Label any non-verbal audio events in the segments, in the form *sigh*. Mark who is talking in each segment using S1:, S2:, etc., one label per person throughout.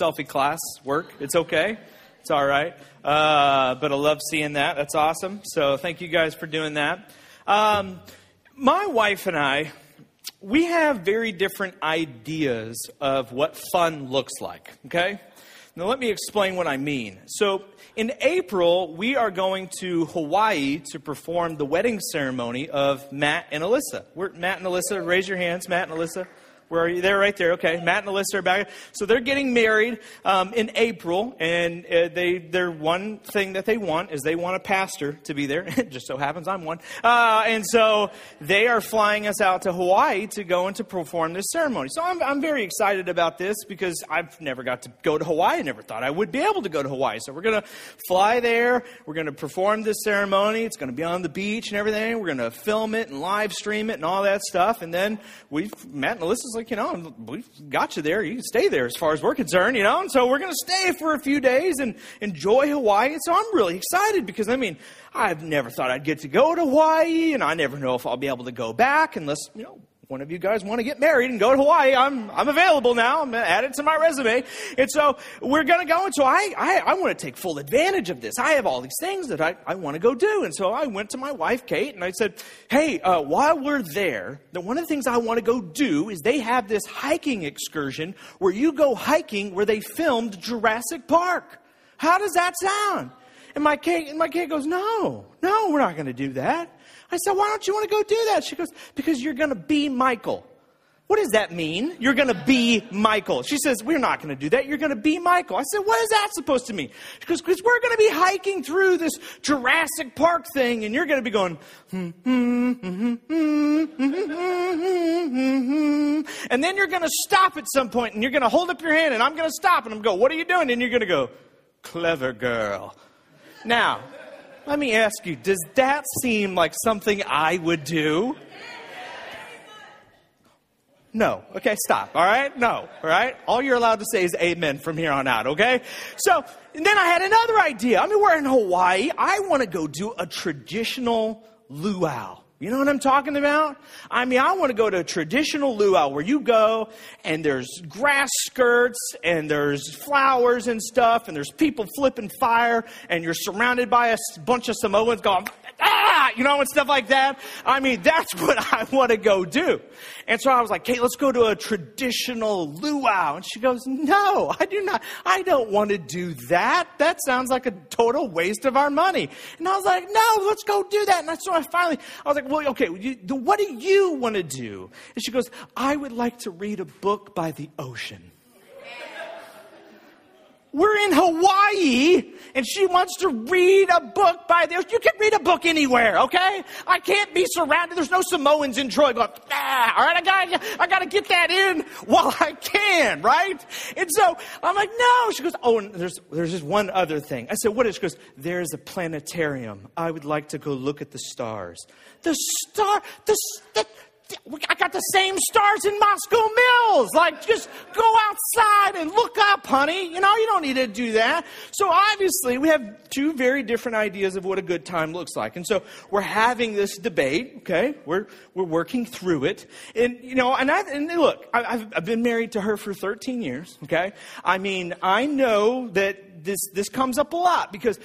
S1: selfie class work. It's okay. It's all right. Uh, but I love seeing that. That's awesome. So thank you guys for doing that. Um, my wife and I, we have very different ideas of what fun looks like, okay? Now, let me explain what I mean. So, in April, we are going to Hawaii to perform the wedding ceremony of Matt and Alyssa. We're, Matt and Alyssa, raise your hands, Matt and Alyssa. Where are you? There, right there. Okay, Matt and Alyssa are back. So they're getting married um, in April, and uh, they their one thing that they want is they want a pastor to be there. *laughs* it just so happens I'm one, uh, and so they are flying us out to Hawaii to go and to perform this ceremony. So I'm I'm very excited about this because I've never got to go to Hawaii. I never thought I would be able to go to Hawaii. So we're gonna fly there. We're gonna perform this ceremony. It's gonna be on the beach and everything. We're gonna film it and live stream it and all that stuff. And then we Matt and Alyssa's like like, you know, we've got you there. You can stay there as far as we're concerned, you know. And so we're going to stay for a few days and enjoy Hawaii. And so I'm really excited because, I mean, I've never thought I'd get to go to Hawaii, and I never know if I'll be able to go back unless, you know, one of you guys want to get married and go to Hawaii, I'm, I'm available now. I'm add it to my resume. And so we're going to go. And so I, I, I want to take full advantage of this. I have all these things that I, I want to go do. And so I went to my wife, Kate, and I said, Hey, uh, while we're there, the, one of the things I want to go do is they have this hiking excursion where you go hiking where they filmed Jurassic Park. How does that sound? And my Kate, and my Kate goes, No, no, we're not going to do that. I said, Why don't you want to go do that? She goes, Because you're going to be Michael. What does that mean? You're going to be Michael. She says, We're not going to do that. You're going to be Michael. I said, What is that supposed to mean? She goes, Because we're going to be hiking through this Jurassic Park thing, and you're going to be going, hmm, hmm, hmm, and then you're going to stop at some point, and you're going to hold up your hand, and I'm going to stop, and I'm going to go, What are you doing? And you're going to go, Clever girl. Now, let me ask you, does that seem like something I would do? No. Okay, stop. All right? No. All right? All you're allowed to say is amen from here on out, okay? So, then I had another idea. I mean, we're in Hawaii. I want to go do a traditional luau. You know what I'm talking about? I mean, I want to go to a traditional luau where you go and there's grass skirts and there's flowers and stuff and there's people flipping fire and you're surrounded by a bunch of Samoans going, ah, you know, and stuff like that. I mean, that's what I want to go do. And so I was like, Kate, let's go to a traditional luau. And she goes, no, I do not. I don't want to do that. That sounds like a total waste of our money. And I was like, no, let's go do that. And so I finally, I was like, well, okay, what do you want to do? And she goes, I would like to read a book by the ocean. We're in Hawaii and she wants to read a book by the You can read a book anywhere, okay? I can't be surrounded. There's no Samoans in Troy going, ah, all right, I gotta, I gotta get that in while I can, right? And so I'm like, no. She goes, oh, and there's, there's just one other thing. I said, what is? She goes, there's a planetarium. I would like to go look at the stars. The star, the, the I got the same stars in Moscow Mills. Like, just go outside and look up, honey. You know, you don't need to do that. So obviously, we have two very different ideas of what a good time looks like. And so we're having this debate, okay? We're, we're working through it. And, you know, and I, and look, I've, I've been married to her for 13 years, okay? I mean, I know that this, this comes up a lot because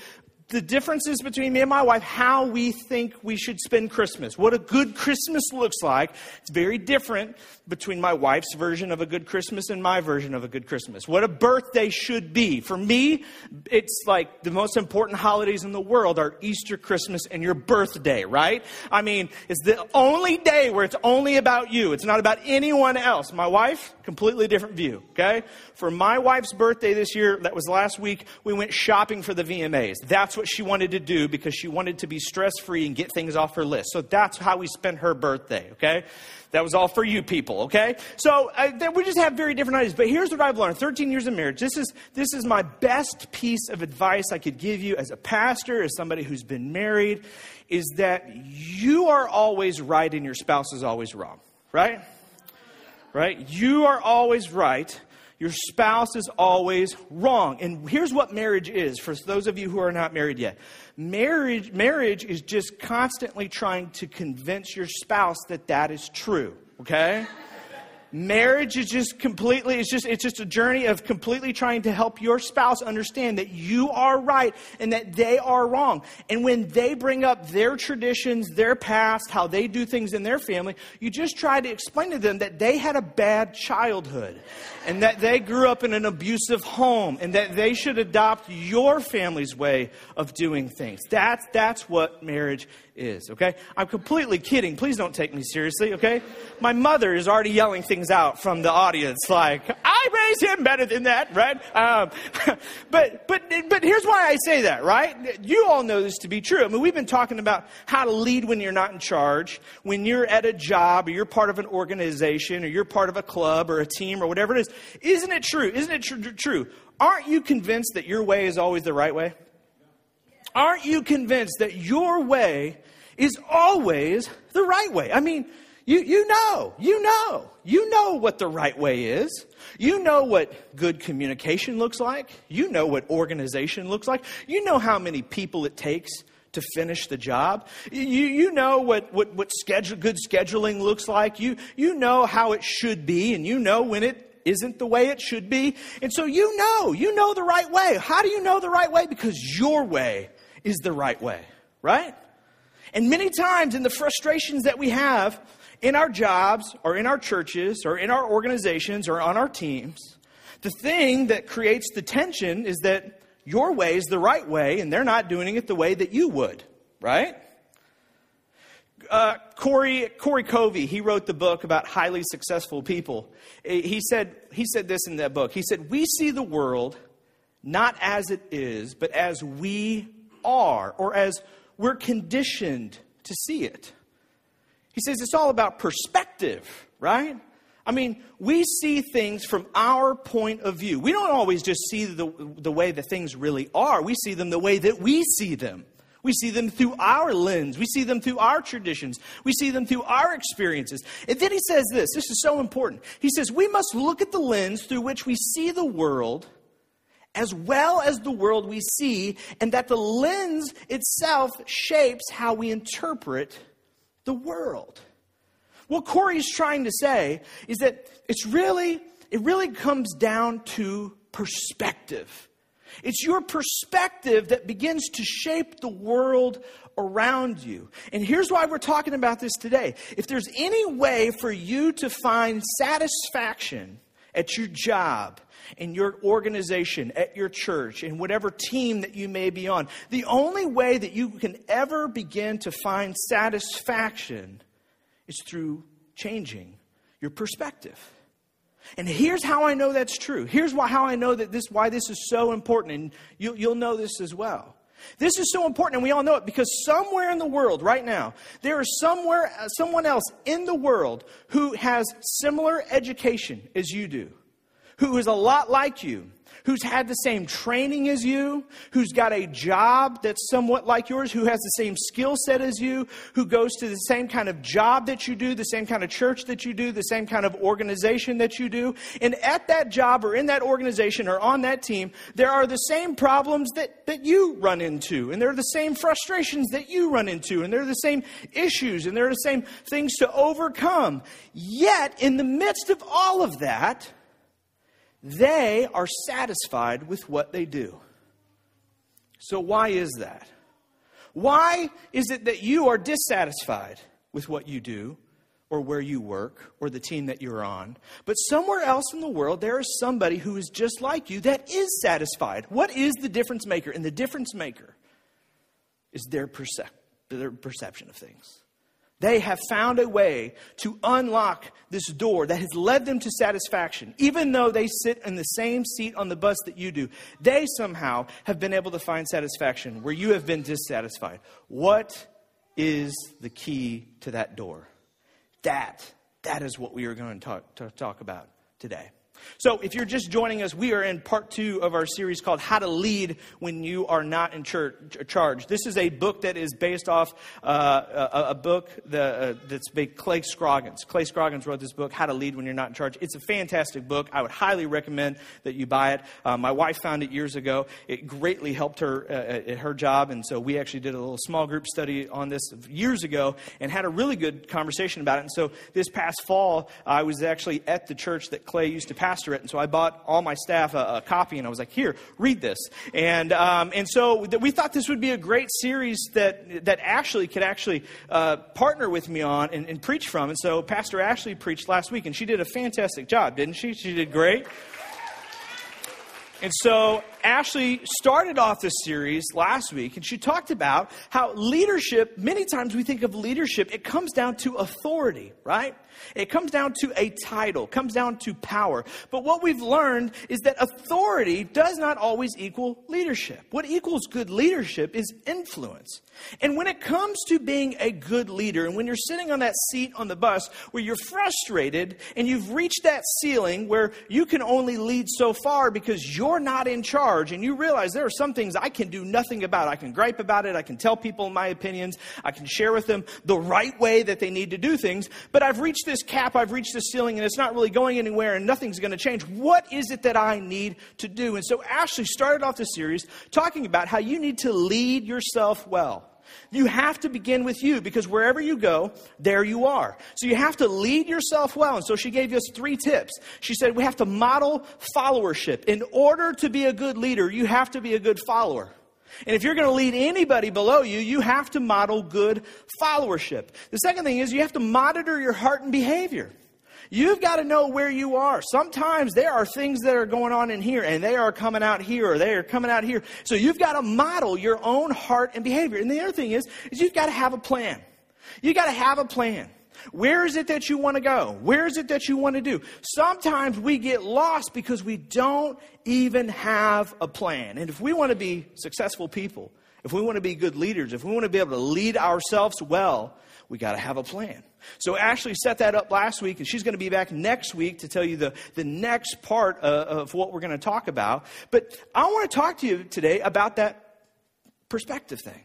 S1: the differences between me and my wife, how we think we should spend Christmas, what a good Christmas looks like. It's very different between my wife's version of a good Christmas and my version of a good Christmas. What a birthday should be. For me, it's like the most important holidays in the world are Easter, Christmas, and your birthday, right? I mean, it's the only day where it's only about you. It's not about anyone else. My wife, completely different view, okay? For my wife's birthday this year, that was last week, we went shopping for the VMAs. That's what she wanted to do because she wanted to be stress free and get things off her list. So that's how we spent her birthday, okay? That was all for you people, okay? So uh, we just have very different ideas. But here's what I've learned 13 years of marriage. This is, this is my best piece of advice I could give you as a pastor, as somebody who's been married, is that you are always right and your spouse is always wrong, right? Right? You are always right your spouse is always wrong. And here's what marriage is for those of you who are not married yet. Marriage, marriage is just constantly trying to convince your spouse that that is true, okay? Marriage is just completely, it's just, it's just a journey of completely trying to help your spouse understand that you are right and that they are wrong. And when they bring up their traditions, their past, how they do things in their family, you just try to explain to them that they had a bad childhood and that they grew up in an abusive home and that they should adopt your family's way of doing things. That's, that's what marriage is, okay? I'm completely kidding. Please don't take me seriously, okay? My mother is already yelling things out from the audience like, I raised him better than that, right? Um, *laughs* but, but, but here's why I say that, right? You all know this to be true. I mean, we've been talking about how to lead when you're not in charge, when you're at a job or you're part of an organization or you're part of a club or a team or whatever it is. Isn't it true? Isn't it tr- true? Aren't you convinced that your way is always the right way? Aren't you convinced that your way is always the right way? I mean, you, you know, you know, you know what the right way is. You know what good communication looks like. You know what organization looks like. You know how many people it takes to finish the job. You, you know what, what, what schedule, good scheduling looks like. You, you know how it should be, and you know when it isn't the way it should be. And so you know, you know the right way. How do you know the right way? Because your way is the right way, right? And many times in the frustrations that we have in our jobs or in our churches or in our organizations or on our teams, the thing that creates the tension is that your way is the right way and they're not doing it the way that you would, right? Uh, Corey, Corey Covey, he wrote the book about highly successful people. He said, he said this in that book. He said, We see the world not as it is, but as we are, or as we're conditioned to see it. He says it's all about perspective, right? I mean, we see things from our point of view. We don't always just see the, the way that things really are, we see them the way that we see them. We see them through our lens. We see them through our traditions. We see them through our experiences. And then he says this this is so important. He says, We must look at the lens through which we see the world as well as the world we see, and that the lens itself shapes how we interpret the world. What Corey's trying to say is that it's really, it really comes down to perspective. It's your perspective that begins to shape the world around you. And here's why we're talking about this today. If there's any way for you to find satisfaction at your job, in your organization, at your church, in whatever team that you may be on. The only way that you can ever begin to find satisfaction is through changing your perspective. And here's how I know that's true. Here's why, how I know that this, why this is so important, and you, you'll know this as well. This is so important, and we all know it because somewhere in the world right now, there is somewhere, uh, someone else in the world who has similar education as you do who is a lot like you, who's had the same training as you, who's got a job that's somewhat like yours, who has the same skill set as you, who goes to the same kind of job that you do, the same kind of church that you do, the same kind of organization that you do. And at that job or in that organization or on that team, there are the same problems that, that you run into. And there are the same frustrations that you run into. And there are the same issues and there are the same things to overcome. Yet, in the midst of all of that, they are satisfied with what they do. So, why is that? Why is it that you are dissatisfied with what you do, or where you work, or the team that you're on? But somewhere else in the world, there is somebody who is just like you that is satisfied. What is the difference maker? And the difference maker is their, percep- their perception of things. They have found a way to unlock this door that has led them to satisfaction. Even though they sit in the same seat on the bus that you do, they somehow have been able to find satisfaction where you have been dissatisfied. What is the key to that door? That, that is what we are going to talk, to talk about today. So, if you're just joining us, we are in part two of our series called How to Lead When You Are Not in church, Charge. This is a book that is based off uh, a, a, book that, uh, that's by Clay Scroggins. Clay Scroggins wrote this book, How to Lead When You're Not in Charge. It's a fantastic book. I would highly recommend that you buy it. Uh, my wife found it years ago. It greatly helped her uh, at her job, and so we actually did a little small group study on this years ago and had a really good conversation about it. And so, this past fall, I was actually at the church that Clay used to pastor And so I bought all my staff a, a copy, and I was like, here, read this. And, um, and so we thought this would be a great series that, that Ashley could actually uh, partner with me on and, and preach from. And so Pastor Ashley preached last week, and she did a fantastic job, didn't she? She did great. And so Ashley started off this series last week, and she talked about how leadership, many times we think of leadership, it comes down to authority, right? It comes down to a title, comes down to power. But what we've learned is that authority does not always equal leadership. What equals good leadership is influence. And when it comes to being a good leader, and when you're sitting on that seat on the bus where you're frustrated and you've reached that ceiling where you can only lead so far because you're not in charge, and you realize there are some things I can do nothing about. I can gripe about it, I can tell people my opinions, I can share with them the right way that they need to do things, but I've reached this cap, I've reached this ceiling, and it's not really going anywhere, and nothing's going to change. What is it that I need to do? And so Ashley started off the series talking about how you need to lead yourself well. You have to begin with you because wherever you go, there you are. So you have to lead yourself well. And so she gave us three tips. She said we have to model followership. In order to be a good leader, you have to be a good follower. And if you're going to lead anybody below you, you have to model good followership. The second thing is you have to monitor your heart and behavior. You've got to know where you are. Sometimes there are things that are going on in here and they are coming out here or they are coming out here. So you've got to model your own heart and behavior. And the other thing is, is you've got to have a plan. You've got to have a plan. Where is it that you want to go? Where is it that you want to do? Sometimes we get lost because we don't even have a plan. And if we want to be successful people, if we want to be good leaders, if we want to be able to lead ourselves well, we got to have a plan. So Ashley set that up last week, and she's going to be back next week to tell you the, the next part of, of what we're going to talk about. But I want to talk to you today about that perspective thing,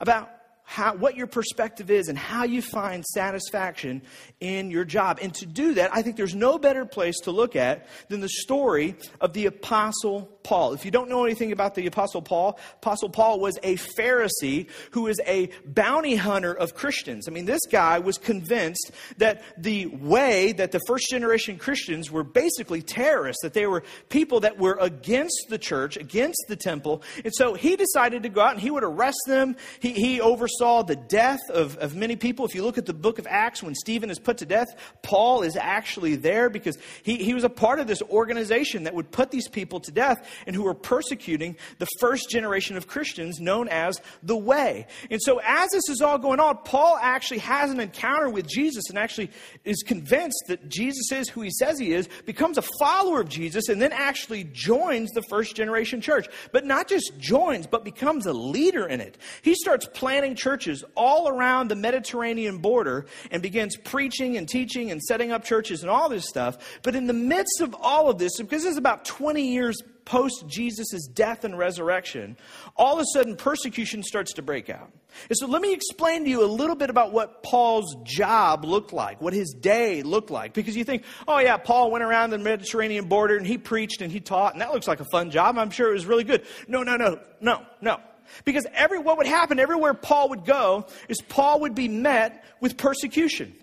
S1: about how, what your perspective is and how you find satisfaction in your job. And to do that, I think there's no better place to look at than the story of the Apostle Paul. If you don't know anything about the Apostle Paul, Apostle Paul was a Pharisee who was a bounty hunter of Christians. I mean, this guy was convinced that the way that the first generation Christians were basically terrorists, that they were people that were against the church, against the temple. And so he decided to go out and he would arrest them. He, he oversaw the death of, of many people. If you look at the book of Acts, when Stephen is put to death, Paul is actually there because he, he was a part of this organization that would put these people to death and who were persecuting the first generation of Christians known as the Way. And so, as this is all going on, Paul actually has an encounter with Jesus and actually is convinced that Jesus is who he says he is, becomes a follower of Jesus, and then actually joins the first generation church. But not just joins, but becomes a leader in it. He starts planting churches all around the Mediterranean border and begins preaching and teaching and setting up churches and all this stuff. But in the midst of all of this, because it's about 20 years post Jesus' death and resurrection, all of a sudden persecution starts to break out. And so let me explain to you a little bit about what Paul's job looked like, what his day looked like. Because you think, oh yeah, Paul went around the Mediterranean border and he preached and he taught, and that looks like a fun job. I'm sure it was really good. No, no, no, no, no. Because every, what would happen everywhere Paul would go is Paul would be met with persecution.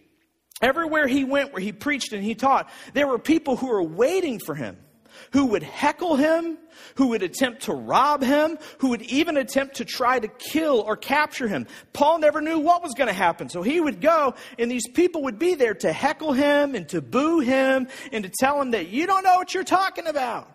S1: Everywhere he went where he preached and he taught, there were people who were waiting for him who would heckle him, who would attempt to rob him, who would even attempt to try to kill or capture him. Paul never knew what was going to happen. So he would go, and these people would be there to heckle him and to boo him and to tell him that you don't know what you're talking about.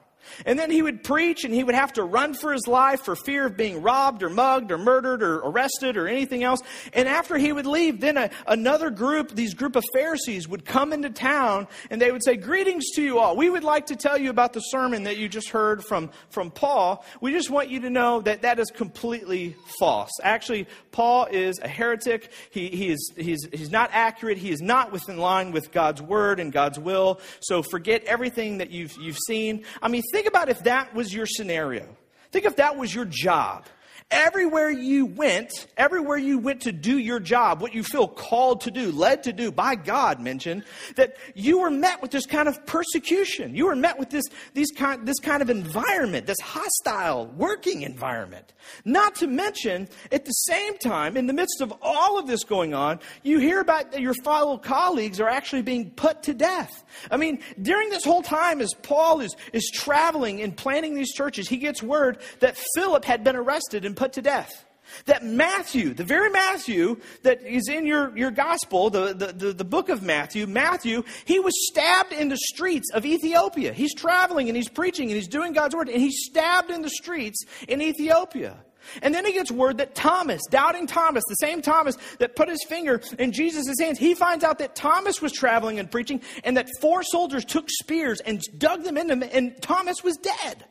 S1: And then he would preach and he would have to run for his life for fear of being robbed or mugged or murdered or arrested or anything else. And after he would leave, then a, another group, these group of Pharisees would come into town and they would say, Greetings to you all. We would like to tell you about the sermon that you just heard from, from Paul. We just want you to know that that is completely false. Actually, Paul is a heretic. He, he is, he's, he's not accurate. He is not within line with God's word and God's will. So forget everything that you've, you've seen. I mean, think about if that was your scenario. Think if that was your job. Everywhere you went, everywhere you went to do your job, what you feel called to do, led to do by God mentioned, that you were met with this kind of persecution. You were met with this, these kind, this kind of environment, this hostile working environment. Not to mention, at the same time, in the midst of all of this going on, you hear about that your fellow colleagues are actually being put to death. I mean, during this whole time, as Paul is, is traveling and planting these churches, he gets word that Philip had been arrested and put to death. That Matthew, the very Matthew that is in your, your gospel, the, the, the, the, book of Matthew, Matthew, he was stabbed in the streets of Ethiopia. He's traveling and he's preaching and he's doing God's word, and he's stabbed in the streets in Ethiopia. And then he gets word that Thomas, doubting Thomas, the same Thomas that put his finger in Jesus' hands, he finds out that Thomas was traveling and preaching, and that four soldiers took spears and dug them into him, and Thomas was dead.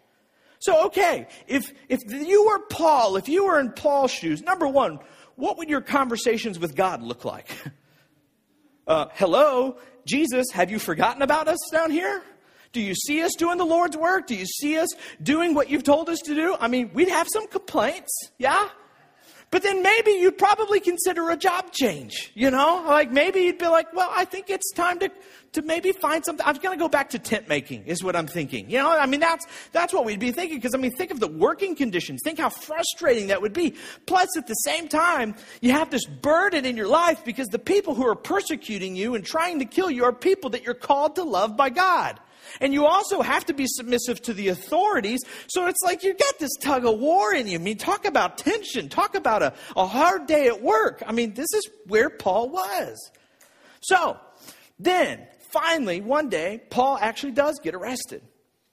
S1: So, okay, if, if you were Paul, if you were in Paul's shoes, number one, what would your conversations with God look like? *laughs* Uh, hello, Jesus, have you forgotten about us down here? Do you see us doing the Lord's work? Do you see us doing what you've told us to do? I mean, we'd have some complaints, yeah? But then maybe you'd probably consider a job change, you know? Like maybe you'd be like, well, I think it's time to, to maybe find something. I'm going to go back to tent making is what I'm thinking. You know, I mean, that's, that's what we'd be thinking. Cause I mean, think of the working conditions. Think how frustrating that would be. Plus at the same time, you have this burden in your life because the people who are persecuting you and trying to kill you are people that you're called to love by God. And you also have to be submissive to the authorities. So it's like you got this tug of war in you. I mean, talk about tension. Talk about a, a hard day at work. I mean, this is where Paul was. So then, finally, one day, Paul actually does get arrested.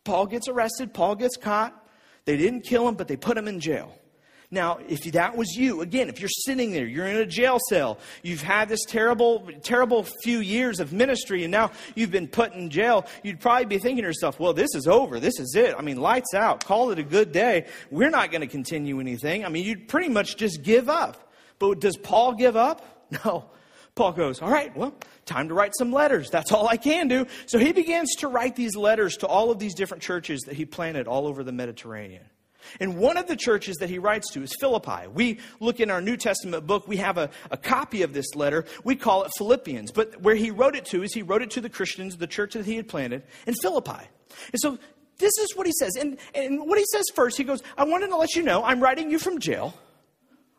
S1: Paul gets arrested. Paul gets caught. They didn't kill him, but they put him in jail. Now, if that was you, again, if you're sitting there, you're in a jail cell, you've had this terrible, terrible few years of ministry, and now you've been put in jail, you'd probably be thinking to yourself, well, this is over. This is it. I mean, lights out. Call it a good day. We're not going to continue anything. I mean, you'd pretty much just give up. But does Paul give up? *laughs* No. Paul goes, all right, well, time to write some letters. That's all I can do. So he begins to write these letters to all of these different churches that he planted all over the Mediterranean. And one of the churches that he writes to is Philippi. We look in our New Testament book, we have a, a copy of this letter. We call it Philippians. But where he wrote it to is he wrote it to the Christians, the church that he had planted in Philippi. And so this is what he says. And, and what he says first, he goes, I wanted to let you know I'm writing you from jail.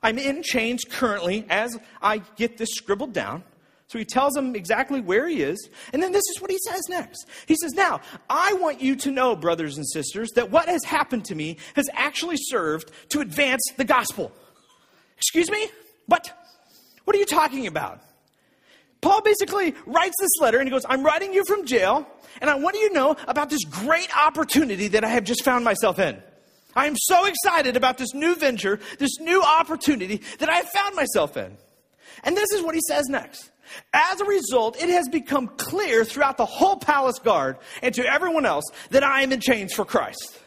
S1: I'm in chains currently as I get this scribbled down. So he tells them exactly where he is. And then this is what he says next. He says, Now, I want you to know, brothers and sisters, that what has happened to me has actually served to advance the gospel. Excuse me? But what are you talking about? Paul basically writes this letter and he goes, I'm writing you from jail, and I want you to know about this great opportunity that I have just found myself in. I am so excited about this new venture, this new opportunity that I have found myself in. And this is what he says next. As a result, it has become clear throughout the whole palace guard and to everyone else that I am in chains for Christ.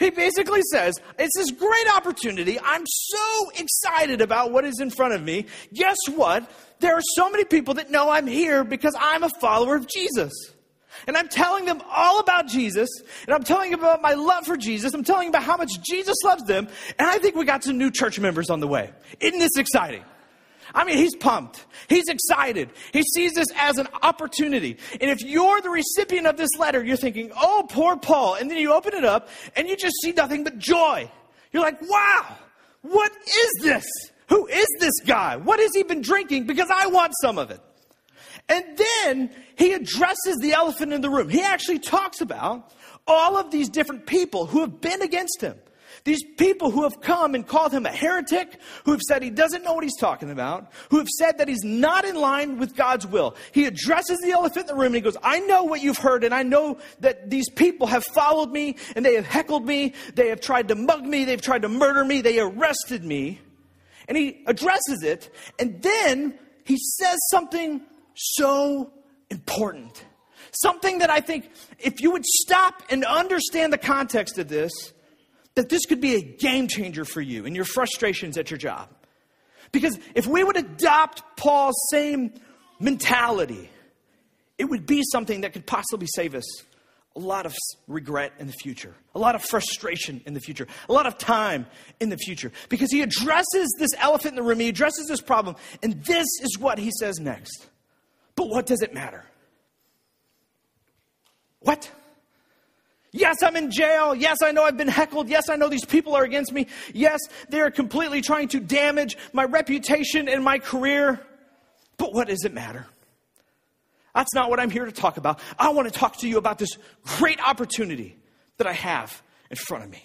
S1: He basically says, It's this great opportunity. I'm so excited about what is in front of me. Guess what? There are so many people that know I'm here because I'm a follower of Jesus. And I'm telling them all about Jesus, and I'm telling them about my love for Jesus. I'm telling them about how much Jesus loves them, and I think we got some new church members on the way. Isn't this exciting? I mean, he's pumped. He's excited. He sees this as an opportunity. And if you're the recipient of this letter, you're thinking, oh, poor Paul. And then you open it up and you just see nothing but joy. You're like, wow, what is this? Who is this guy? What has he been drinking? Because I want some of it. And then he addresses the elephant in the room. He actually talks about all of these different people who have been against him. These people who have come and called him a heretic, who have said he doesn't know what he's talking about, who have said that he's not in line with God's will. He addresses the elephant in the room and he goes, I know what you've heard, and I know that these people have followed me and they have heckled me, they have tried to mug me, they've tried to murder me, they arrested me. And he addresses it, and then he says something so important. Something that I think, if you would stop and understand the context of this, that this could be a game changer for you and your frustrations at your job. Because if we would adopt Paul's same mentality, it would be something that could possibly save us a lot of regret in the future, a lot of frustration in the future, a lot of time in the future. Because he addresses this elephant in the room, he addresses this problem, and this is what he says next. But what does it matter? What? Yes, I'm in jail. Yes, I know I've been heckled. Yes, I know these people are against me. Yes, they're completely trying to damage my reputation and my career. But what does it matter? That's not what I'm here to talk about. I want to talk to you about this great opportunity that I have in front of me.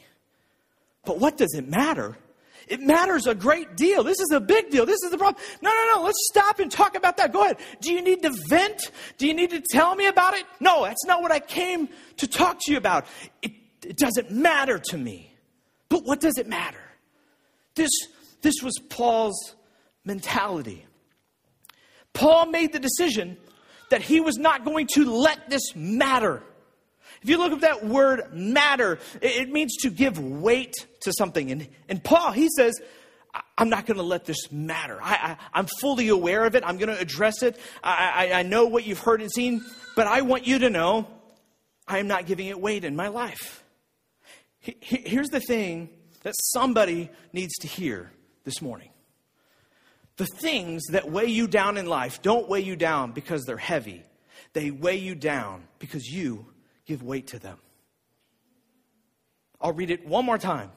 S1: But what does it matter it matters a great deal. This is a big deal. This is the problem. No, no, no. Let's stop and talk about that. Go ahead. Do you need to vent? Do you need to tell me about it? No, that's not what I came to talk to you about. It, it doesn't matter to me. But what does it matter? This, this was Paul's mentality. Paul made the decision that he was not going to let this matter. If you look at that word matter, it means to give weight to something. And, and Paul, he says, I'm not going to let this matter. I, am fully aware of it. I'm going to address it. I, I, I know what you've heard and seen, but I want you to know I am not giving it weight in my life. Here's the thing that somebody needs to hear this morning. The things that weigh you down in life don't weigh you down because they're heavy. They weigh you down because you give weight to them. I'll read it one more time.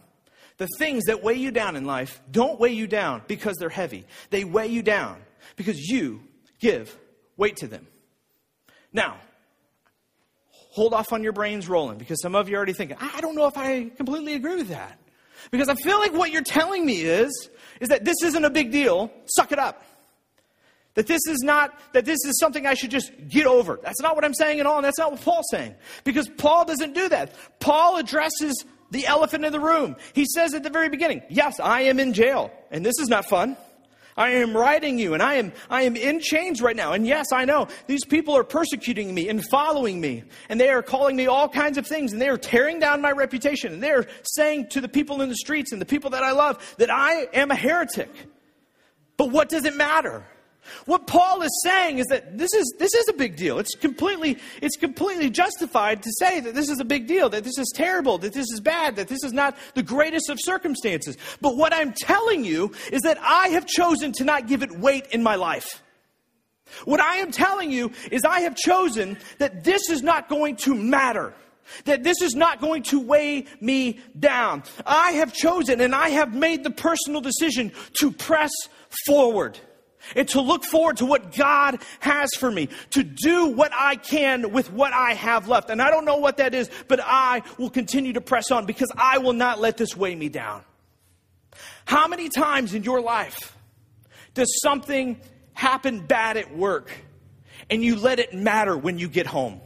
S1: The things that weigh you down in life don't weigh you down because they're heavy. They weigh you down because you give weight to them. Now, hold off on your brains rolling because some of you are already thinking, I don't know if I completely agree with that. Because I feel like what you're telling me is, is that this isn't a big deal. Suck it up. That this is not, that this is something I should just get over. That's not what I'm saying at all, and that's not what Paul's saying. Because Paul doesn't do that. Paul addresses the elephant in the room. He says at the very beginning, Yes, I am in jail, and this is not fun. I am writing you, and I am, I am in chains right now. And yes, I know these people are persecuting me and following me, and they are calling me all kinds of things, and they are tearing down my reputation, and they are saying to the people in the streets and the people that I love that I am a heretic. But what does it matter? What Paul is saying is that this is, this is a big deal. It's completely, it's completely justified to say that this is a big deal, that this is terrible, that this is bad, that this is not the greatest of circumstances. But what I'm telling you is that I have chosen to not give it weight in my life. What I am telling you is I have chosen that this is not going to matter. That this is not going to weigh me down. I have chosen and I have made the personal decision to press forward and to look forward to what God has for me, to do what I can with what I have left. And I don't know what that is, but I will continue to press on because I will not let this weigh me down. How many times in your life does something happen bad at work and you let it matter when you get home?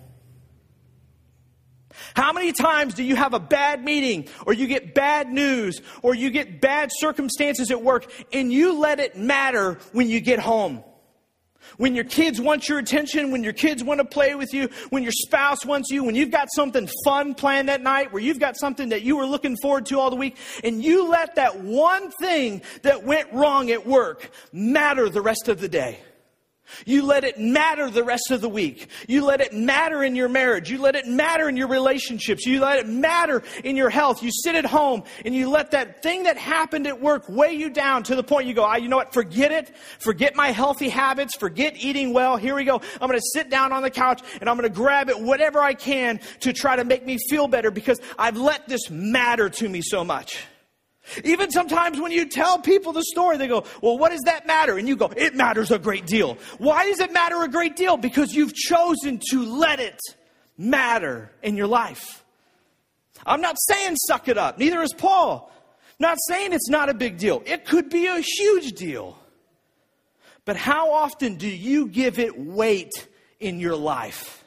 S1: How many times do you have a bad meeting or you get bad news or you get bad circumstances at work and you let it matter when you get home? When your kids want your attention, when your kids want to play with you, when your spouse wants you, when you've got something fun planned that night, where you've got something that you were looking forward to all the week, and you let that one thing that went wrong at work matter the rest of the day. You let it matter the rest of the week. You let it matter in your marriage. You let it matter in your relationships. You let it matter in your health. You sit at home and you let that thing that happened at work weigh you down to the point you go, ah, you know what? Forget it. Forget my healthy habits. Forget eating well. Here we go. I'm going to sit down on the couch and I'm going to grab it whatever I can to try to make me feel better because I've let this matter to me so much. Even sometimes when you tell people the story, they go, Well, what does that matter? And you go, It matters a great deal. Why does it matter a great deal? Because you've chosen to let it matter in your life. I'm not saying suck it up. Neither is Paul. Not saying it's not a big deal. It could be a huge deal. But how often do you give it weight in your life?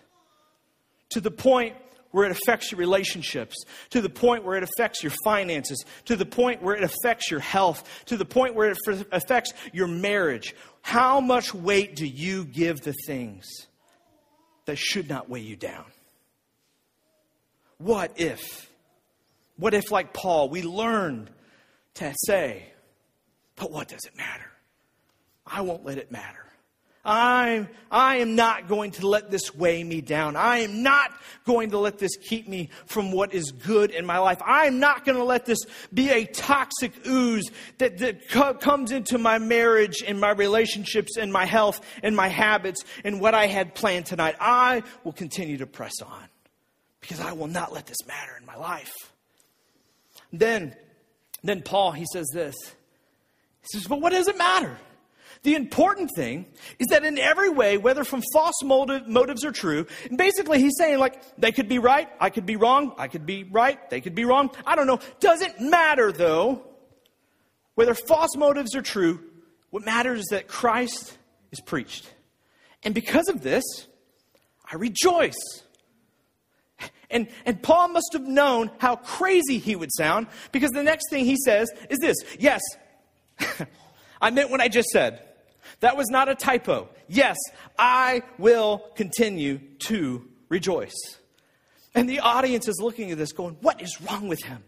S1: To the point where it affects your relationships, to the point where it affects your finances, to the point where it affects your health, to the point where it affects your marriage. How much weight do you give the things that should not weigh you down? What if? What if, like Paul, we learned to say, but what does it matter? I won't let it matter. I, I am not going to let this weigh me down. I am not going to let this keep me from what is good in my life. I am not going to let this be a toxic ooze that, that co- comes into my marriage and my relationships and my health and my habits and what I had planned tonight. I will continue to press on because I will not let this matter in my life. Then, then Paul, he says this. He says, but what does it matter? The important thing is that in every way, whether from false motive, motives or true, basically he's saying like, they could be right, I could be wrong, I could be right, they could be wrong. I don't know. Doesn't matter though, whether false motives are true. What matters is that Christ is preached. And because of this, I rejoice. And, and Paul must have known how crazy he would sound because the next thing he says is this Yes, *laughs* I meant what I just said. That was not a typo. Yes, I will continue to rejoice. And the audience is looking at this going, What is wrong with him?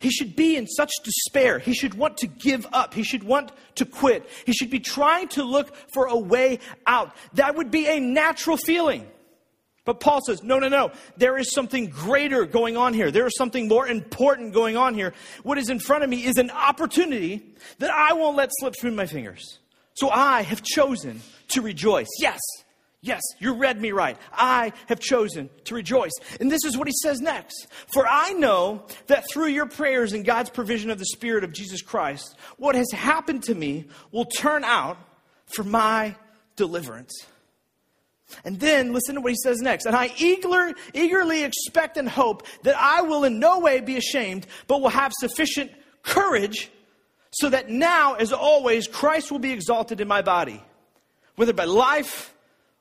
S1: He should be in such despair. He should want to give up. He should want to quit. He should be trying to look for a way out. That would be a natural feeling. But Paul says, no, no, no. There is something greater going on here. There is something more important going on here. What is in front of me is an opportunity that I won't let slip through my fingers. So I have chosen to rejoice. Yes, yes, you read me right. I have chosen to rejoice. And this is what he says next. For I know that through your prayers and God's provision of the Spirit of Jesus Christ, what has happened to me will turn out for my deliverance. And then listen to what he says next. And I eager, eagerly expect and hope that I will in no way be ashamed, but will have sufficient courage so that now, as always, Christ will be exalted in my body, whether by life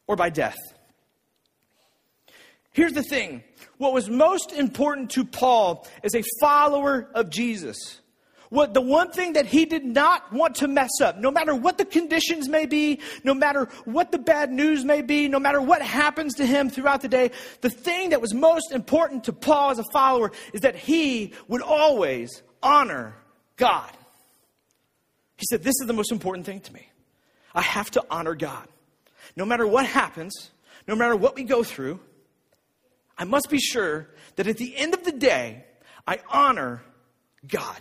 S1: or by death. Here's the thing what was most important to Paul as a follower of Jesus what the one thing that he did not want to mess up, no matter what the conditions may be, no matter what the bad news may be, no matter what happens to him throughout the day, the thing that was most important to Paul as a follower is that he would always honor God. He said, This is the most important thing to me. I have to honor God. No matter what happens, no matter what we go through, I must be sure that at the end of the day, I honor God.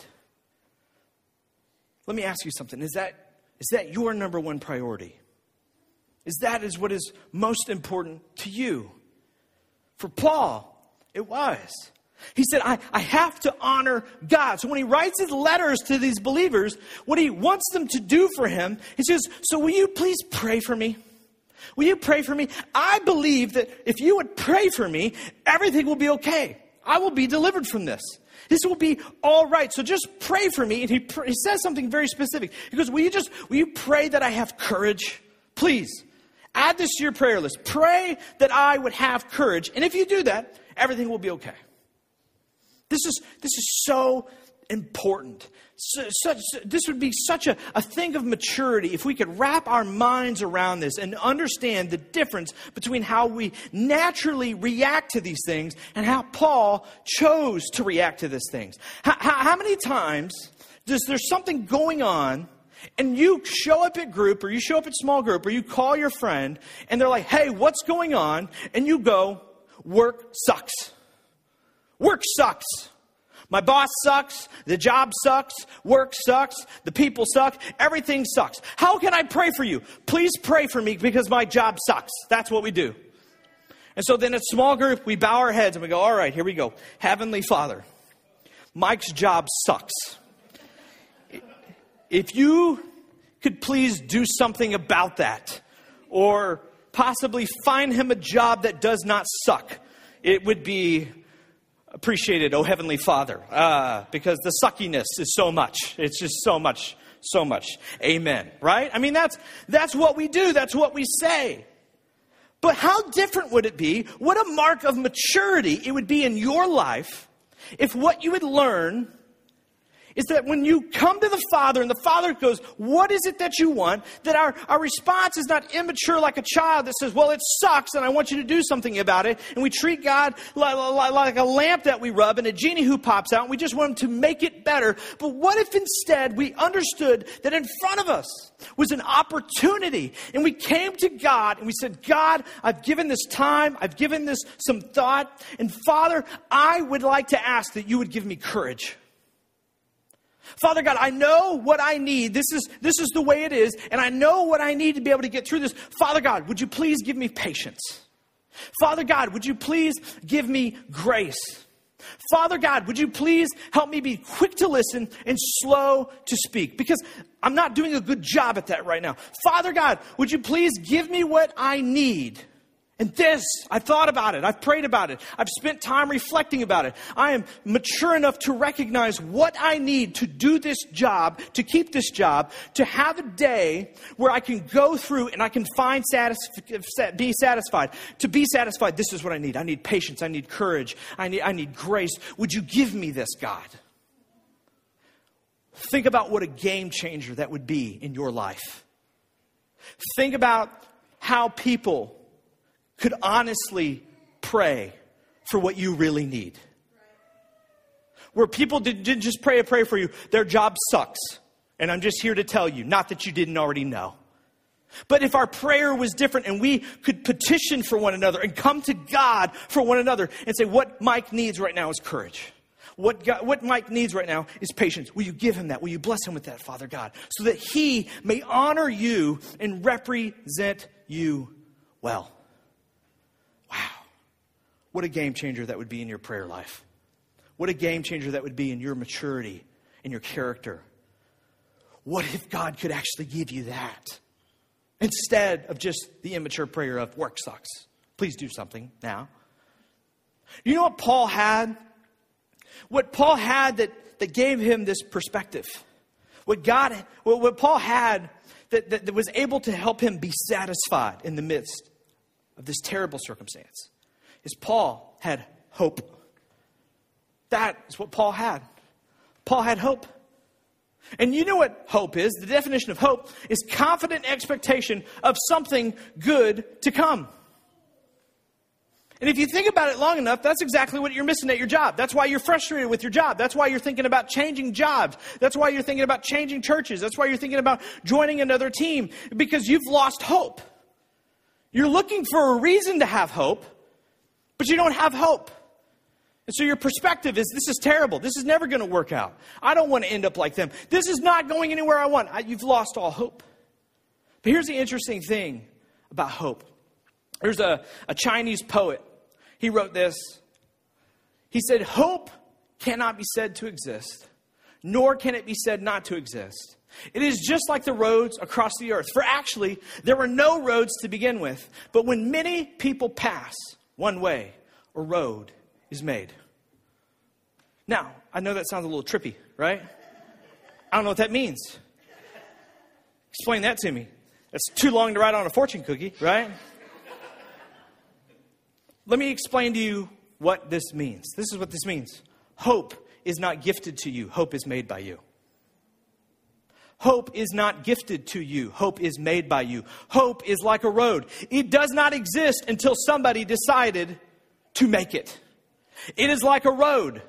S1: Let me ask you something. Is that, is that your number one priority? Is that is what is most important to you? For Paul, it was. He said, I, I have to honor God. So when he writes his letters to these believers, what he wants them to do for him, he says, So will you please pray for me? Will you pray for me? I believe that if you would pray for me, everything will be okay. I will be delivered from this. This will be all right. So just pray for me. And he, pr- he says something very specific. He goes, Will you just, will you pray that I have courage? Please. Add this to your prayer list. Pray that I would have courage. And if you do that, everything will be okay. This is, this is so important. So, such, this would be such a, a thing of maturity if we could wrap our minds around this and understand the difference between how we naturally react to these things and how Paul chose to react to these things. How, how, how many times does there something going on and you show up at group or you show up at small group or you call your friend and they're like, hey, what's going on? And you go, work sucks. Work sucks. My boss sucks. The job sucks. Work sucks. The people suck. Everything sucks. How can I pray for you? Please pray for me because my job sucks. That's what we do. And so then, a small group, we bow our heads and we go, All right, here we go. Heavenly Father, Mike's job sucks. If you could please do something about that, or possibly find him a job that does not suck, it would be appreciate it, oh Heavenly Father, uh, because the suckiness is so much. It's just so much, so much. Amen. Right? I mean, that's, that's what we do, that's what we say. But how different would it be? What a mark of maturity it would be in your life if what you would learn is that when you come to the Father and the Father goes, What is it that you want? That our, our response is not immature like a child that says, Well, it sucks and I want you to do something about it. And we treat God like, like, like a lamp that we rub and a genie who pops out and we just want Him to make it better. But what if instead we understood that in front of us was an opportunity and we came to God and we said, God, I've given this time, I've given this some thought, and Father, I would like to ask that you would give me courage. Father God, I know what I need. This is, this is the way it is, and I know what I need to be able to get through this. Father God, would you please give me patience? Father God, would you please give me grace? Father God, would you please help me be quick to listen and slow to speak? Because I'm not doing a good job at that right now. Father God, would you please give me what I need? And this, I've thought about it. I've prayed about it. I've spent time reflecting about it. I am mature enough to recognize what I need to do this job, to keep this job, to have a day where I can go through and I can find be satisfied. To be satisfied, this is what I need. I need patience. I need courage. I need, I need grace. Would you give me this, God? Think about what a game changer that would be in your life. Think about how people could honestly pray for what you really need. Where people didn't just pray a prayer for you, their job sucks. And I'm just here to tell you, not that you didn't already know. But if our prayer was different and we could petition for one another and come to God for one another and say, what Mike needs right now is courage. What, God, what Mike needs right now is patience. Will you give him that? Will you bless him with that, Father God? So that he may honor you and represent you well. What a game changer that would be in your prayer life. What a game changer that would be in your maturity, in your character. What if God could actually give you that instead of just the immature prayer of work sucks? Please do something now. You know what Paul had? What Paul had that, that gave him this perspective. What God, what, what Paul had that, that, that was able to help him be satisfied in the midst of this terrible circumstance is Paul had hope. That is what Paul had. Paul had hope. And you know what hope is? The definition of hope is confident expectation of something good to come. And if you think about it long enough, that's exactly what you're missing at your job. That's why you're frustrated with your job. That's why you're thinking about changing jobs. That's why you're thinking about changing churches. That's why you're thinking about joining another team because you've lost hope. You're looking for a reason to have hope, but you don't have hope. And so your perspective is this is terrible. This is never going to work out. I don't want to end up like them. This is not going anywhere I want. I, you've lost all hope. But here's the interesting thing about hope there's a, a Chinese poet. He wrote this. He said, Hope cannot be said to exist, nor can it be said not to exist. It is just like the roads across the earth. For actually, there were no roads to begin with. But when many people pass, one way or road is made. Now, I know that sounds a little trippy, right? I don't know what that means. Explain that to me. That's too long to write on a fortune cookie, right? Let me explain to you what this means. This is what this means hope is not gifted to you, hope is made by you. Hope is not gifted to you. Hope is made by you. Hope is like a road. It does not exist until somebody decided to make it. It is like a road.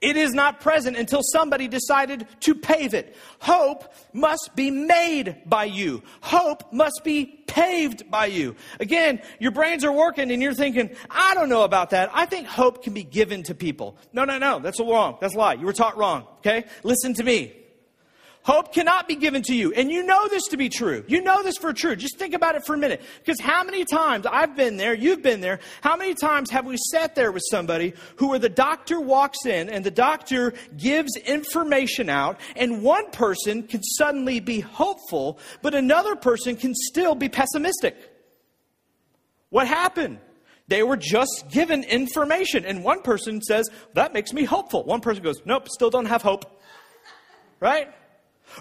S1: It is not present until somebody decided to pave it. Hope must be made by you. Hope must be paved by you. Again, your brains are working and you're thinking, I don't know about that. I think hope can be given to people. No, no, no. That's wrong. That's a lie. You were taught wrong. Okay? Listen to me. Hope cannot be given to you. And you know this to be true. You know this for true. Just think about it for a minute. Because how many times, I've been there, you've been there, how many times have we sat there with somebody who where the doctor walks in and the doctor gives information out and one person can suddenly be hopeful, but another person can still be pessimistic? What happened? They were just given information. And one person says, That makes me hopeful. One person goes, Nope, still don't have hope. Right?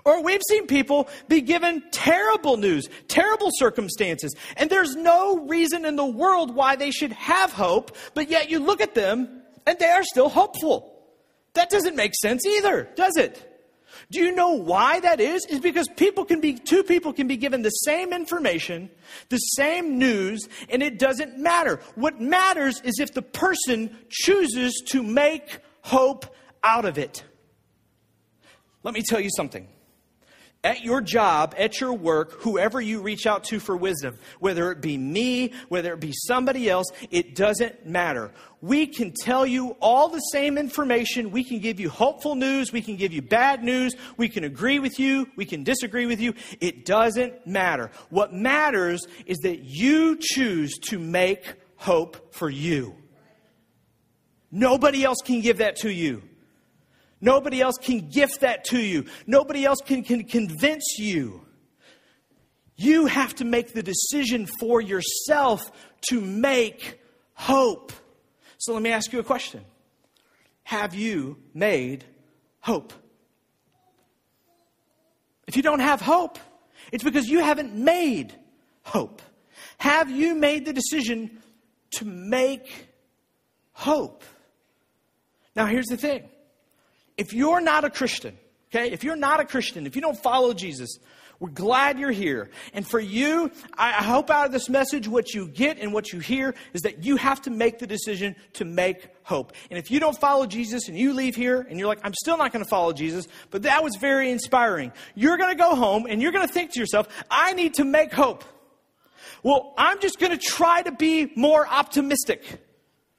S1: Or we've seen people be given terrible news, terrible circumstances, and there's no reason in the world why they should have hope, but yet you look at them and they are still hopeful. That doesn't make sense either, does it? Do you know why that is? Is because people can be, two people can be given the same information, the same news, and it doesn't matter. What matters is if the person chooses to make hope out of it. Let me tell you something at your job, at your work, whoever you reach out to for wisdom, whether it be me, whether it be somebody else, it doesn't matter. We can tell you all the same information. We can give you hopeful news. We can give you bad news. We can agree with you. We can disagree with you. It doesn't matter. What matters is that you choose to make hope for you. Nobody else can give that to you. Nobody else can gift that to you. Nobody else can, can convince you. You have to make the decision for yourself to make hope. So let me ask you a question Have you made hope? If you don't have hope, it's because you haven't made hope. Have you made the decision to make hope? Now, here's the thing if you're not a Christian, okay, if you're not a Christian, if you don't follow Jesus, we're glad you're here. And for you, I hope out of this message, what you get and what you hear is that you have to make the decision to make hope. And if you don't follow Jesus and you leave here and you're like, I'm still not going to follow Jesus, but that was very inspiring, you're going to go home and you're going to think to yourself, I need to make hope. Well, I'm just going to try to be more optimistic,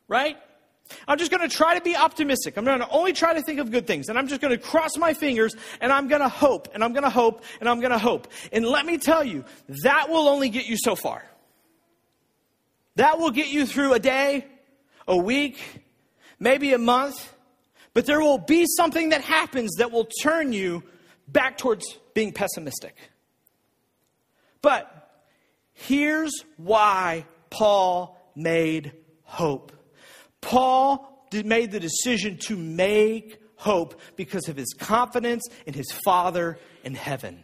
S1: right? I'm just going to try to be optimistic. I'm going to only try to think of good things. And I'm just going to cross my fingers and I'm going to hope and I'm going to hope and I'm going to hope. And let me tell you, that will only get you so far. That will get you through a day, a week, maybe a month. But there will be something that happens that will turn you back towards being pessimistic. But here's why Paul made hope. Paul made the decision to make hope because of his confidence in his Father in heaven.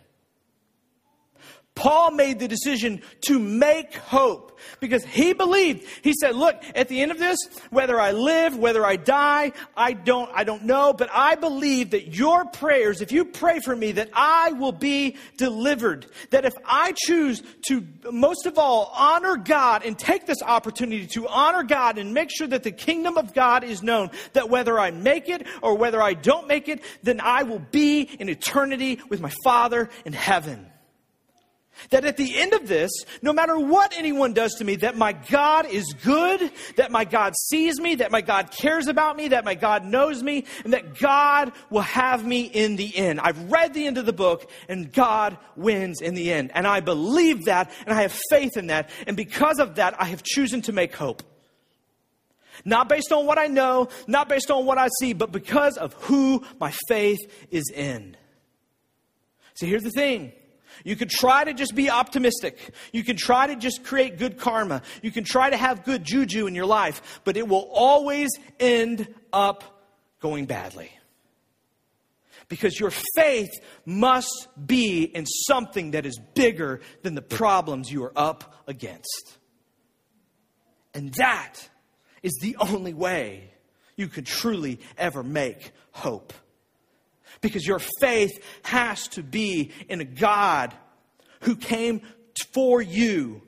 S1: Paul made the decision to make hope because he believed. He said, look, at the end of this, whether I live, whether I die, I don't, I don't know, but I believe that your prayers, if you pray for me, that I will be delivered. That if I choose to, most of all, honor God and take this opportunity to honor God and make sure that the kingdom of God is known, that whether I make it or whether I don't make it, then I will be in eternity with my Father in heaven. That at the end of this, no matter what anyone does to me, that my God is good, that my God sees me, that my God cares about me, that my God knows me, and that God will have me in the end. I've read the end of the book, and God wins in the end. And I believe that, and I have faith in that, and because of that, I have chosen to make hope. Not based on what I know, not based on what I see, but because of who my faith is in. See, here's the thing. You could try to just be optimistic. You can try to just create good karma. You can try to have good juju in your life, but it will always end up going badly. Because your faith must be in something that is bigger than the problems you are up against. And that is the only way you can truly ever make hope because your faith has to be in a God who came for you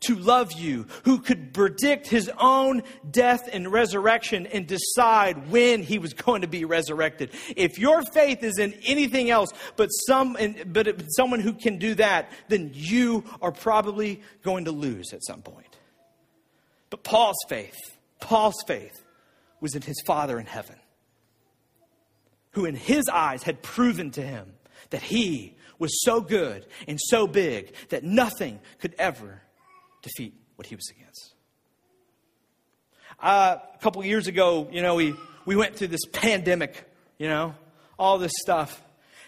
S1: to love you, who could predict his own death and resurrection and decide when he was going to be resurrected. If your faith is in anything else but some but someone who can do that, then you are probably going to lose at some point. But Paul's faith, Paul's faith was in his Father in heaven who in his eyes had proven to him that he was so good and so big that nothing could ever defeat what he was against. Uh, a couple years ago, you know, we, we went through this pandemic, you know, all this stuff.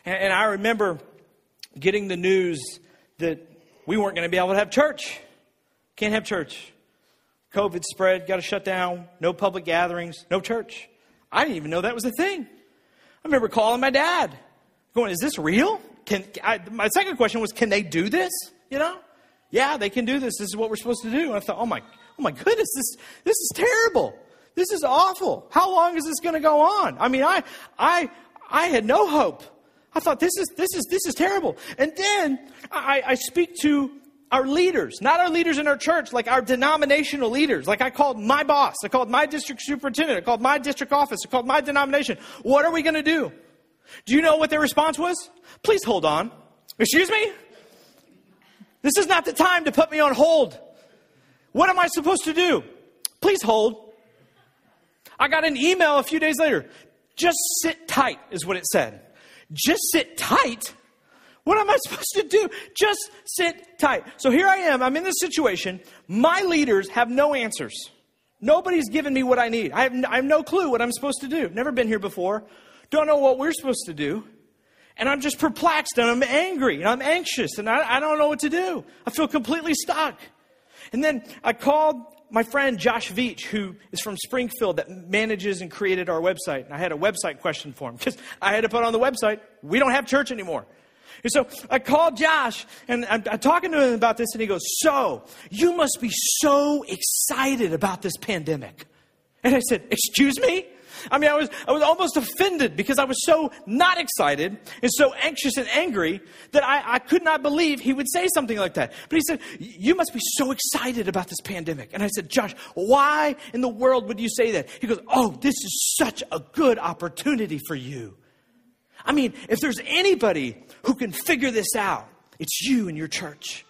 S1: And, and I remember getting the news that we weren't going to be able to have church. Can't have church. COVID spread, got to shut down, no public gatherings, no church. I didn't even know that was a thing. I remember calling my dad, going, "Is this real?" Can I, my second question was, "Can they do this?" You know, yeah, they can do this. This is what we're supposed to do. And I thought, "Oh my, oh my goodness, this this is terrible. This is awful. How long is this going to go on?" I mean, I I I had no hope. I thought this is this is this is terrible. And then I, I speak to our leaders, not our leaders in our church, like our denominational leaders. Like I called my boss, I called my district superintendent, I called my district office, I called my denomination. What are we going to do? Do you know what their response was? Please hold on. Excuse me? This is not the time to put me on hold. What am I supposed to do? Please hold. I got an email a few days later. Just sit tight, is what it said. Just sit tight? What am I supposed to do? Just sit tight. So here I am. I'm in this situation. My leaders have no answers. Nobody's given me what I need. I have, I have no clue what I'm supposed to do. Never been here before. Don't know what we're supposed to do. And I'm just perplexed and I'm angry and I'm anxious and I, I don't know what to do. I feel completely stuck. And then I called my friend Josh Veach, who is from Springfield, that manages and created our website. And I had a website question for him *laughs* because I had to put on the website, we don't have church anymore. And so I called Josh and I'm, I'm, talking to him about this, and he goes, So, you must be so excited about this pandemic. And I said, Excuse me? I mean, I was, I was almost offended because I was so not excited and so anxious and angry that I, I could not believe he would say something like that. But he said, You must be so excited about this pandemic. And I said, Josh, why in the world would you say that? He goes, Oh, this is such a good opportunity for you. I mean, if there's anybody who can figure this out, it's you and your church.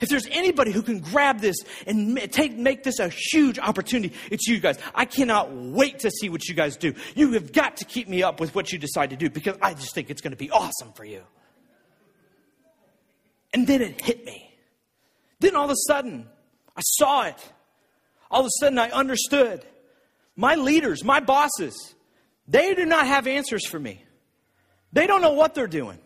S1: If there's anybody who can grab this and take, make this a huge opportunity, it's you guys. I cannot wait to see what you guys do. You have got to keep me up with what you decide to do because I just think it's going to be awesome for you. And then it hit me. Then all of a sudden, I saw it. All of a sudden, I understood. My leaders, my bosses, they do not have answers for me. They don't know what they're doing.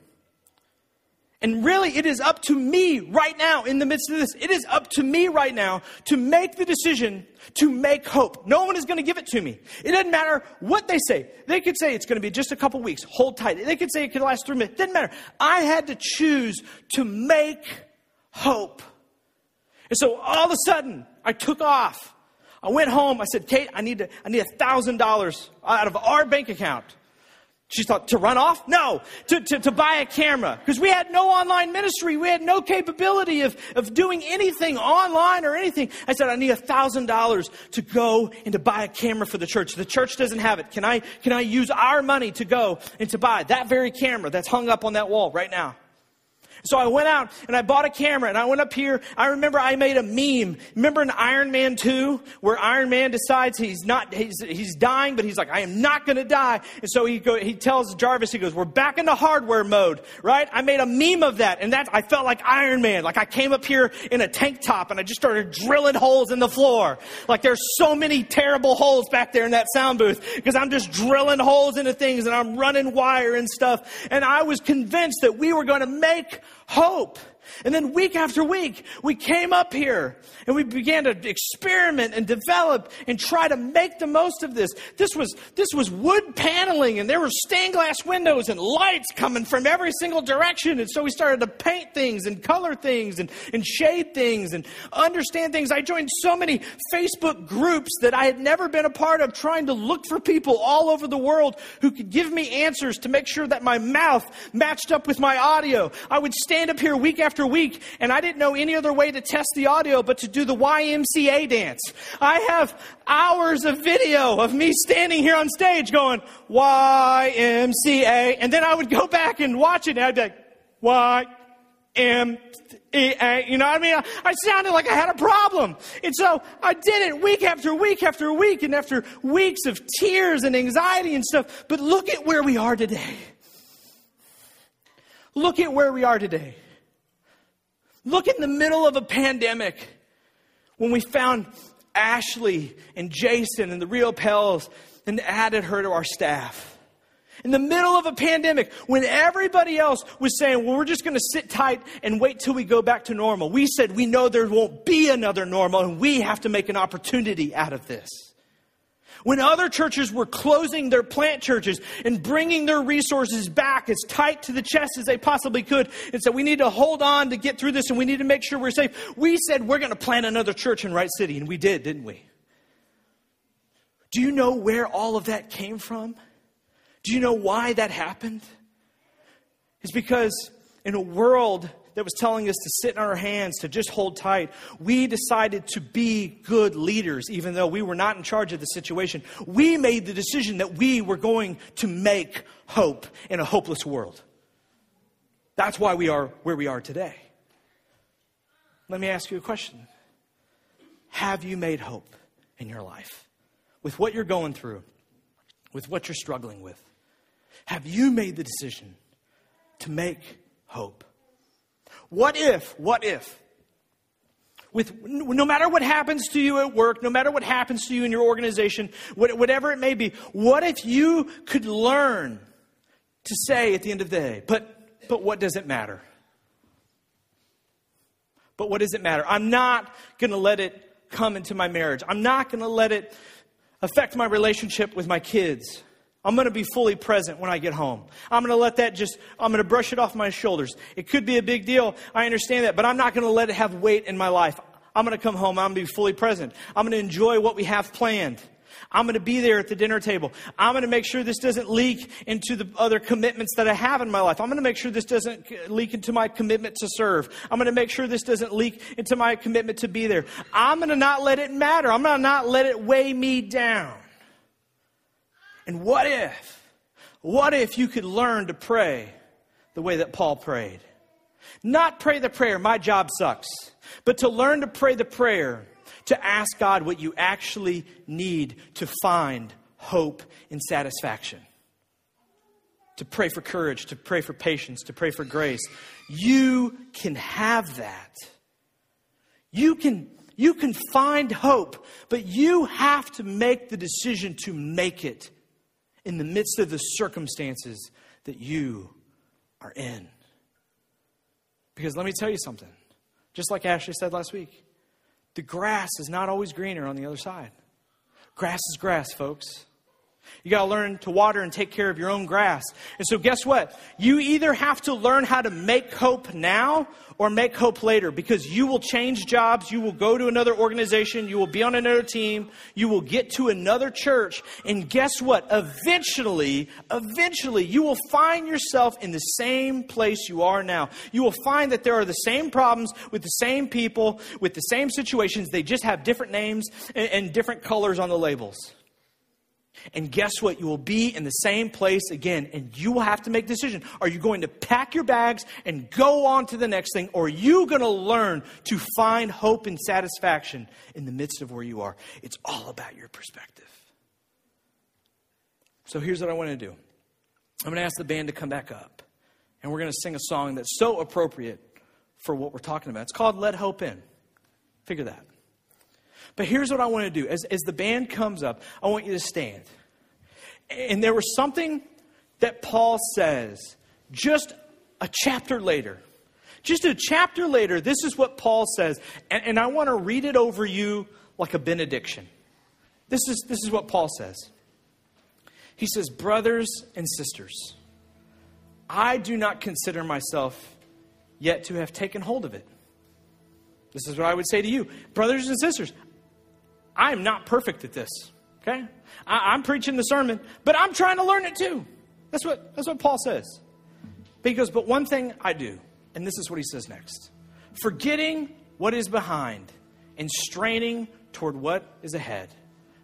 S1: And really, it is up to me right now in the midst of this. It is up to me right now to make the decision to make hope. No one is going to give it to me. It doesn't matter what they say. They could say it's going to be just a couple weeks. Hold tight. They could say it could last three minutes. It doesn't matter. I had to choose to make hope. And so all of a sudden, I took off. I went home. I said, Kate, I need to, I need a thousand dollars out of our bank account. She thought, to run off? No, to, to, to buy a camera. Because we had no online ministry. We had no capability of, of doing anything online or anything. I said, I need a thousand dollars to go and to buy a camera for the church. The church doesn't have it. Can I, can I use our money to go and to buy that very camera that's hung up on that wall right now? So I went out and I bought a camera and I went up here. I remember I made a meme. Remember in Iron Man 2 where Iron Man decides he's not, he's, he's dying, but he's like, I am not going to die. And so he go, he tells Jarvis, he goes, we're back into hardware mode, right? I made a meme of that and that, I felt like Iron Man. Like I came up here in a tank top and I just started drilling holes in the floor. Like there's so many terrible holes back there in that sound booth because I'm just drilling holes into things and I'm running wire and stuff. And I was convinced that we were going to make hope. And then week after week, we came up here and we began to experiment and develop and try to make the most of this. This was, this was wood paneling and there were stained glass windows and lights coming from every single direction. And so we started to paint things and color things and, and shade things and understand things. I joined so many Facebook groups that I had never been a part of trying to look for people all over the world who could give me answers to make sure that my mouth matched up with my audio. I would stand up here week after week and I didn't know any other way to test the audio but to do the YMCA dance. I have hours of video of me standing here on stage going, YMCA. And then I would go back and watch it and I'd be like, YMCA. You know what I mean? I sounded like I had a problem. And so I did it week after week after week and after weeks of tears and anxiety and stuff. But look at where we are today. Look at where we are today. Look in the middle of a pandemic when we found Ashley and Jason and the Real Pels and added her to our staff. In the middle of a pandemic, when everybody else was saying, well, we're just going to sit tight and wait till we go back to normal, we said, we know there won't be another normal and we have to make an opportunity out of this. When other churches were closing their plant churches and bringing their resources back as tight to the chest as they possibly could and said, we need to hold on to get through this and we need to make sure we're safe, we said, we're going to plant another church in Wright City. And we did, didn't we? Do you know where all of that came from? Do you know why that happened? It's because in a world that was telling us to sit in our hands, to just hold tight, we decided to be good leaders, even though we were not in charge of the situation. We made the decision that we were going to make hope in a hopeless world. That's why we are where we are today. Let me ask you a question Have you made hope in your life? With what you're going through, with what you're struggling with? Have you made the decision to make hope? What if, what if, with no matter what happens to you at work, no matter what happens to you in your organization, whatever it may be, what if you could learn to say at the end of the day, but, but what does it matter? But what does it matter? I'm not going to let it come into my marriage. I'm not going to let it affect my relationship with my kids. I'm going to be fully present when I get home. I'm going to let that just, I'm going to brush it off my shoulders. It could be a big deal. I understand that, but I'm not going to let it have weight in my life. I'm going to come home. I'm going to be fully present. I'm going to enjoy what we have planned. I'm going to be there at the dinner table. I'm going to make sure this doesn't leak into the other commitments that I have in my life. I'm going to make sure this doesn't leak into my commitment to serve. I'm going to make sure this doesn't leak into my commitment to be there. I'm going to not let it matter. I'm going to not let it weigh me down. And what if, what if you could learn to pray the way that Paul prayed? Not pray the prayer, my job sucks, but to learn to pray the prayer, to ask God what you actually need to find hope and satisfaction. To pray for courage, to pray for patience, to pray for grace. You can have that. You can, you can find hope, but you have to make the decision to make it in the midst of the circumstances that you are in. Because let me tell you something. Just like Ashley said last week, the grass is not always greener on the other side. Grass is grass, folks. You got to learn to water and take care of your own grass. And so, guess what? You either have to learn how to make hope now or make hope later because you will change jobs. You will go to another organization. You will be on another team. You will get to another church. And guess what? Eventually, eventually, you will find yourself in the same place you are now. You will find that there are the same problems with the same people, with the same situations. They just have different names and, and different colors on the labels. And guess what? You will be in the same place again, and you will have to make a decision. Are you going to pack your bags and go on to the next thing, or are you going to learn to find hope and satisfaction in the midst of where you are? It's all about your perspective. So here's what I want to do I'm going to ask the band to come back up, and we're going to sing a song that's so appropriate for what we're talking about. It's called Let Hope In. Figure that. But here's what I want to do. As, as the band comes up, I want you to stand. And there was something that Paul says just a chapter later. Just a chapter later, this is what Paul says. And, and I want to read it over you like a benediction. This is, this is what Paul says. He says, Brothers and sisters, I do not consider myself yet to have taken hold of it. This is what I would say to you. Brothers and sisters, I am not perfect at this. Okay? I, am preaching the sermon, but I'm trying to learn it too. That's what, that's what Paul says. Because, but one thing I do, and this is what he says next forgetting what is behind and straining toward what is ahead,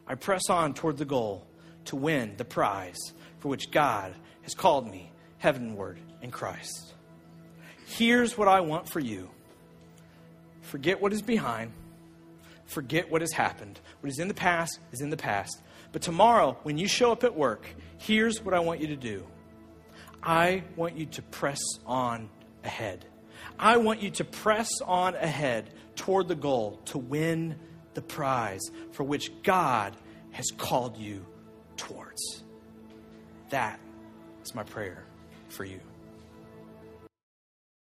S1: I press on toward the goal to win the prize for which God has called me heavenward in Christ. Here's what I want for you forget what is behind forget what has happened. What is in the past is in the past. But tomorrow, when you show up at work, here's what I want you to do I want you to press on ahead. I want you to press on ahead toward the goal to win the prize for which God has called you towards. That is my prayer for you.